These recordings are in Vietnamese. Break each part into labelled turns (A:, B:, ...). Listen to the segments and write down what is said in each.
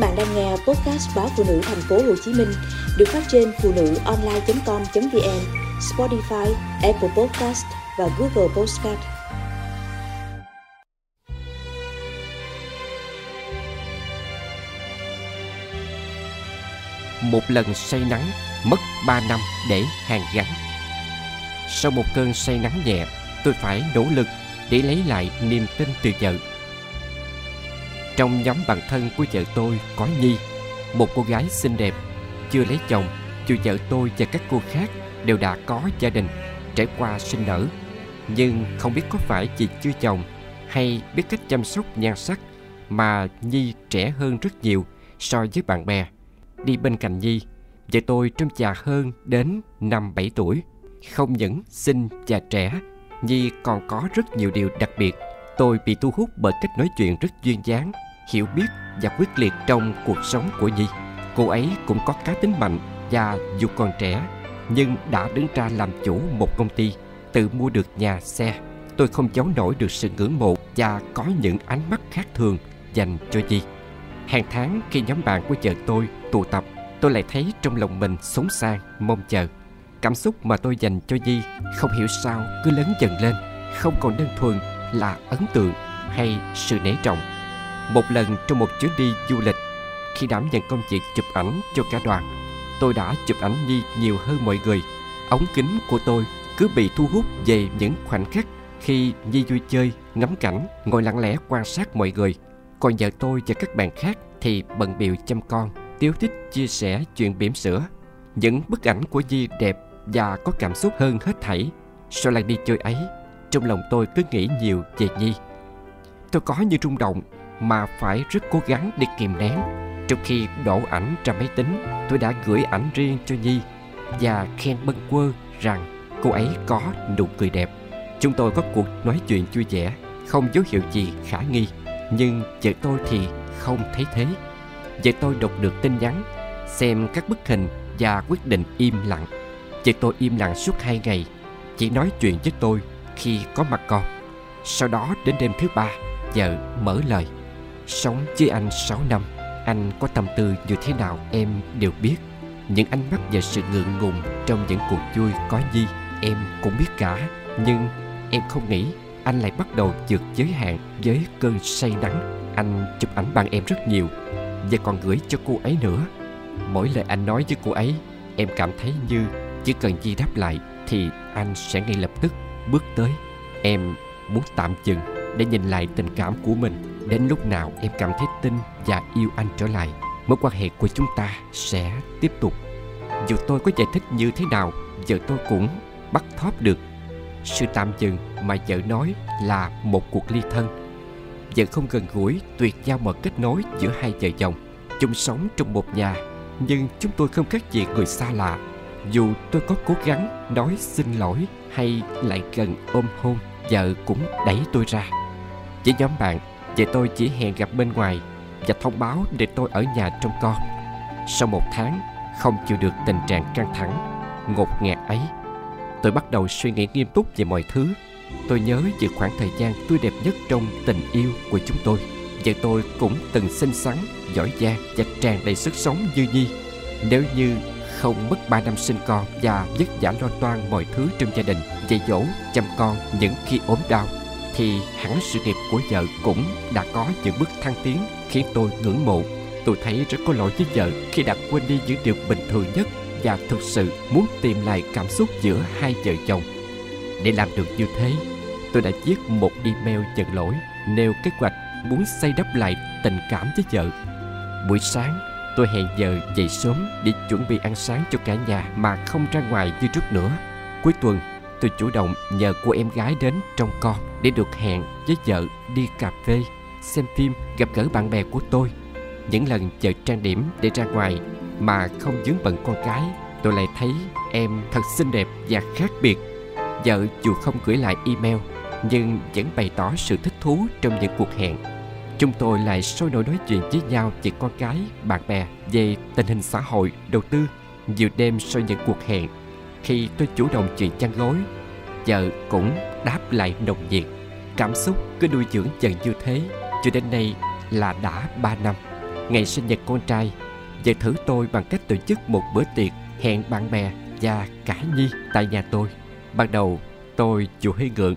A: bạn đang nghe podcast báo phụ nữ thành phố Hồ Chí Minh được phát trên phụ nữ online.com.vn, Spotify, Apple Podcast và Google Podcast.
B: Một lần say nắng mất 3 năm để hàn gắn. Sau một cơn say nắng nhẹ, tôi phải nỗ lực để lấy lại niềm tin từ vợ trong nhóm bạn thân của vợ tôi có Nhi, một cô gái xinh đẹp, chưa lấy chồng, dù vợ tôi và các cô khác đều đã có gia đình, trải qua sinh nở. Nhưng không biết có phải vì chưa chồng hay biết cách chăm sóc nhan sắc mà Nhi trẻ hơn rất nhiều so với bạn bè. Đi bên cạnh Nhi, vợ tôi trông già hơn đến 5-7 tuổi. Không những xinh và trẻ, Nhi còn có rất nhiều điều đặc biệt. Tôi bị thu hút bởi cách nói chuyện rất duyên dáng hiểu biết và quyết liệt trong cuộc sống của Nhi. Cô ấy cũng có cá tính mạnh và dù còn trẻ nhưng đã đứng ra làm chủ một công ty, tự mua được nhà xe. Tôi không giấu nổi được sự ngưỡng mộ và có những ánh mắt khác thường dành cho Nhi. Hàng tháng khi nhóm bạn của vợ tôi tụ tập, tôi lại thấy trong lòng mình sống sang, mong chờ. Cảm xúc mà tôi dành cho Nhi không hiểu sao cứ lớn dần lên, không còn đơn thuần là ấn tượng hay sự nể trọng một lần trong một chuyến đi du lịch, khi đảm nhận công việc chụp ảnh cho cả đoàn, tôi đã chụp ảnh Nhi nhiều hơn mọi người. Ống kính của tôi cứ bị thu hút về những khoảnh khắc khi Nhi vui chơi, ngắm cảnh, ngồi lặng lẽ quan sát mọi người. Còn vợ tôi và các bạn khác thì bận biểu chăm con, tiêu thích chia sẻ chuyện bỉm sữa. Những bức ảnh của Nhi đẹp và có cảm xúc hơn hết thảy. Sau lần đi chơi ấy, trong lòng tôi cứ nghĩ nhiều về Nhi. Tôi có như rung động mà phải rất cố gắng để kìm nén. Trong khi đổ ảnh ra máy tính, tôi đã gửi ảnh riêng cho Nhi và khen bâng quơ rằng cô ấy có nụ cười đẹp. Chúng tôi có cuộc nói chuyện vui vẻ, không dấu hiệu gì khả nghi, nhưng vợ tôi thì không thấy thế. Vợ tôi đọc được tin nhắn, xem các bức hình và quyết định im lặng. Vợ tôi im lặng suốt hai ngày, chỉ nói chuyện với tôi khi có mặt con. Sau đó đến đêm thứ ba, vợ mở lời. Sống với anh 6 năm, Anh có tâm tư như thế nào em đều biết. Những ánh mắt và sự ngượng ngùng Trong những cuộc vui có gì Em cũng biết cả. Nhưng em không nghĩ anh lại bắt đầu vượt giới hạn với cơn say nắng. Anh chụp ảnh bằng em rất nhiều Và còn gửi cho cô ấy nữa. Mỗi lời anh nói với cô ấy, Em cảm thấy như chỉ cần Di đáp lại Thì anh sẽ ngay lập tức bước tới. Em muốn tạm dừng để nhìn lại tình cảm của mình. Đến lúc nào em cảm thấy tin và yêu anh trở lại, Mối quan hệ của chúng ta sẽ tiếp tục. Dù tôi có giải thích như thế nào, Vợ tôi cũng bắt thóp được. Sự tạm dừng mà vợ nói là một cuộc ly thân. Vợ không gần gũi, tuyệt giao mọi kết nối giữa hai vợ chồng. Chung sống trong một nhà, Nhưng chúng tôi không khác gì người xa lạ. Dù tôi có cố gắng nói xin lỗi Hay lại gần ôm hôn, Vợ cũng đẩy tôi ra. Với nhóm bạn Vậy tôi chỉ hẹn gặp bên ngoài Và thông báo để tôi ở nhà trông con. Sau một tháng Không chịu được tình trạng căng thẳng Ngột ngạt ấy Tôi bắt đầu suy nghĩ nghiêm túc về mọi thứ. Tôi nhớ về khoảng thời gian tươi đẹp nhất trong tình yêu của chúng tôi. Vậy tôi cũng từng xinh xắn, giỏi giang và tràn đầy sức sống như Nhi. Nếu như không mất 3 năm sinh con và vất vả lo toan mọi thứ trong gia đình dạy dỗ, chăm con những khi ốm đau thì hẳn sự nghiệp của vợ cũng đã có những bước thăng tiến khiến tôi ngưỡng mộ. Tôi thấy rất có lỗi với vợ khi đặt quên đi những điều bình thường nhất và thực sự muốn tìm lại cảm xúc giữa hai vợ chồng. Để làm được như thế, tôi đã viết một email nhận lỗi nêu kế hoạch muốn xây đắp lại tình cảm với vợ. Buổi sáng, tôi hẹn giờ dậy sớm để chuẩn bị ăn sáng cho cả nhà mà không ra ngoài như trước nữa. Cuối tuần, tôi chủ động nhờ cô em gái đến trong con để được hẹn với vợ đi cà phê, xem phim, gặp gỡ bạn bè của tôi. Những lần vợ trang điểm để ra ngoài mà không dướng bận con cái, tôi lại thấy em thật xinh đẹp và khác biệt. Vợ dù không gửi lại email nhưng vẫn bày tỏ sự thích thú trong những cuộc hẹn. Chúng tôi lại sôi nổi nói chuyện với nhau về con cái, bạn bè, về tình hình xã hội, đầu tư. Nhiều đêm sau những cuộc hẹn, khi tôi chủ động chuyện chăn gối, vợ cũng đáp lại nồng nhiệt. Cảm xúc cứ nuôi dưỡng dần như thế, cho đến nay là đã ba năm. Ngày sinh nhật con trai, Vợ thử tôi bằng cách tổ chức một bữa tiệc Hẹn bạn bè và cả Nhi tại nhà tôi. Ban đầu, tôi dù hơi ngượng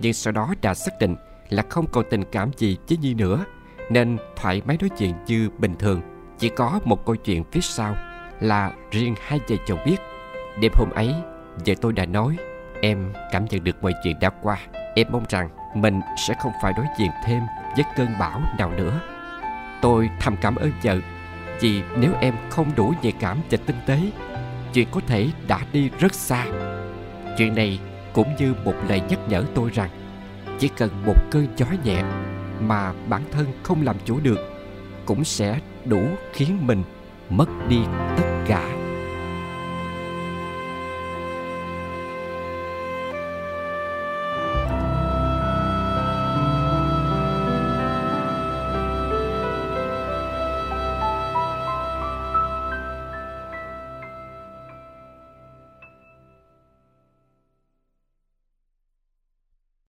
B: Nhưng sau đó đã xác định là không còn tình cảm gì với Nhi nữa, Nên thoải mái nói chuyện như bình thường. Chỉ có một câu chuyện phía sau Là riêng hai vợ chồng biết. Đêm hôm ấy, Vợ tôi đã nói, Em cảm nhận được mọi chuyện đã qua. Em mong rằng mình sẽ không phải đối diện thêm với cơn bão nào nữa. Tôi thầm cảm ơn vợ, Vì nếu em không đủ nhạy cảm và tinh tế, Chuyện có thể đã đi rất xa. Chuyện này cũng như một lời nhắc nhở tôi rằng, Chỉ cần một cơn gió nhẹ Mà bản thân không làm chủ được, Cũng sẽ đủ khiến mình mất đi tất cả.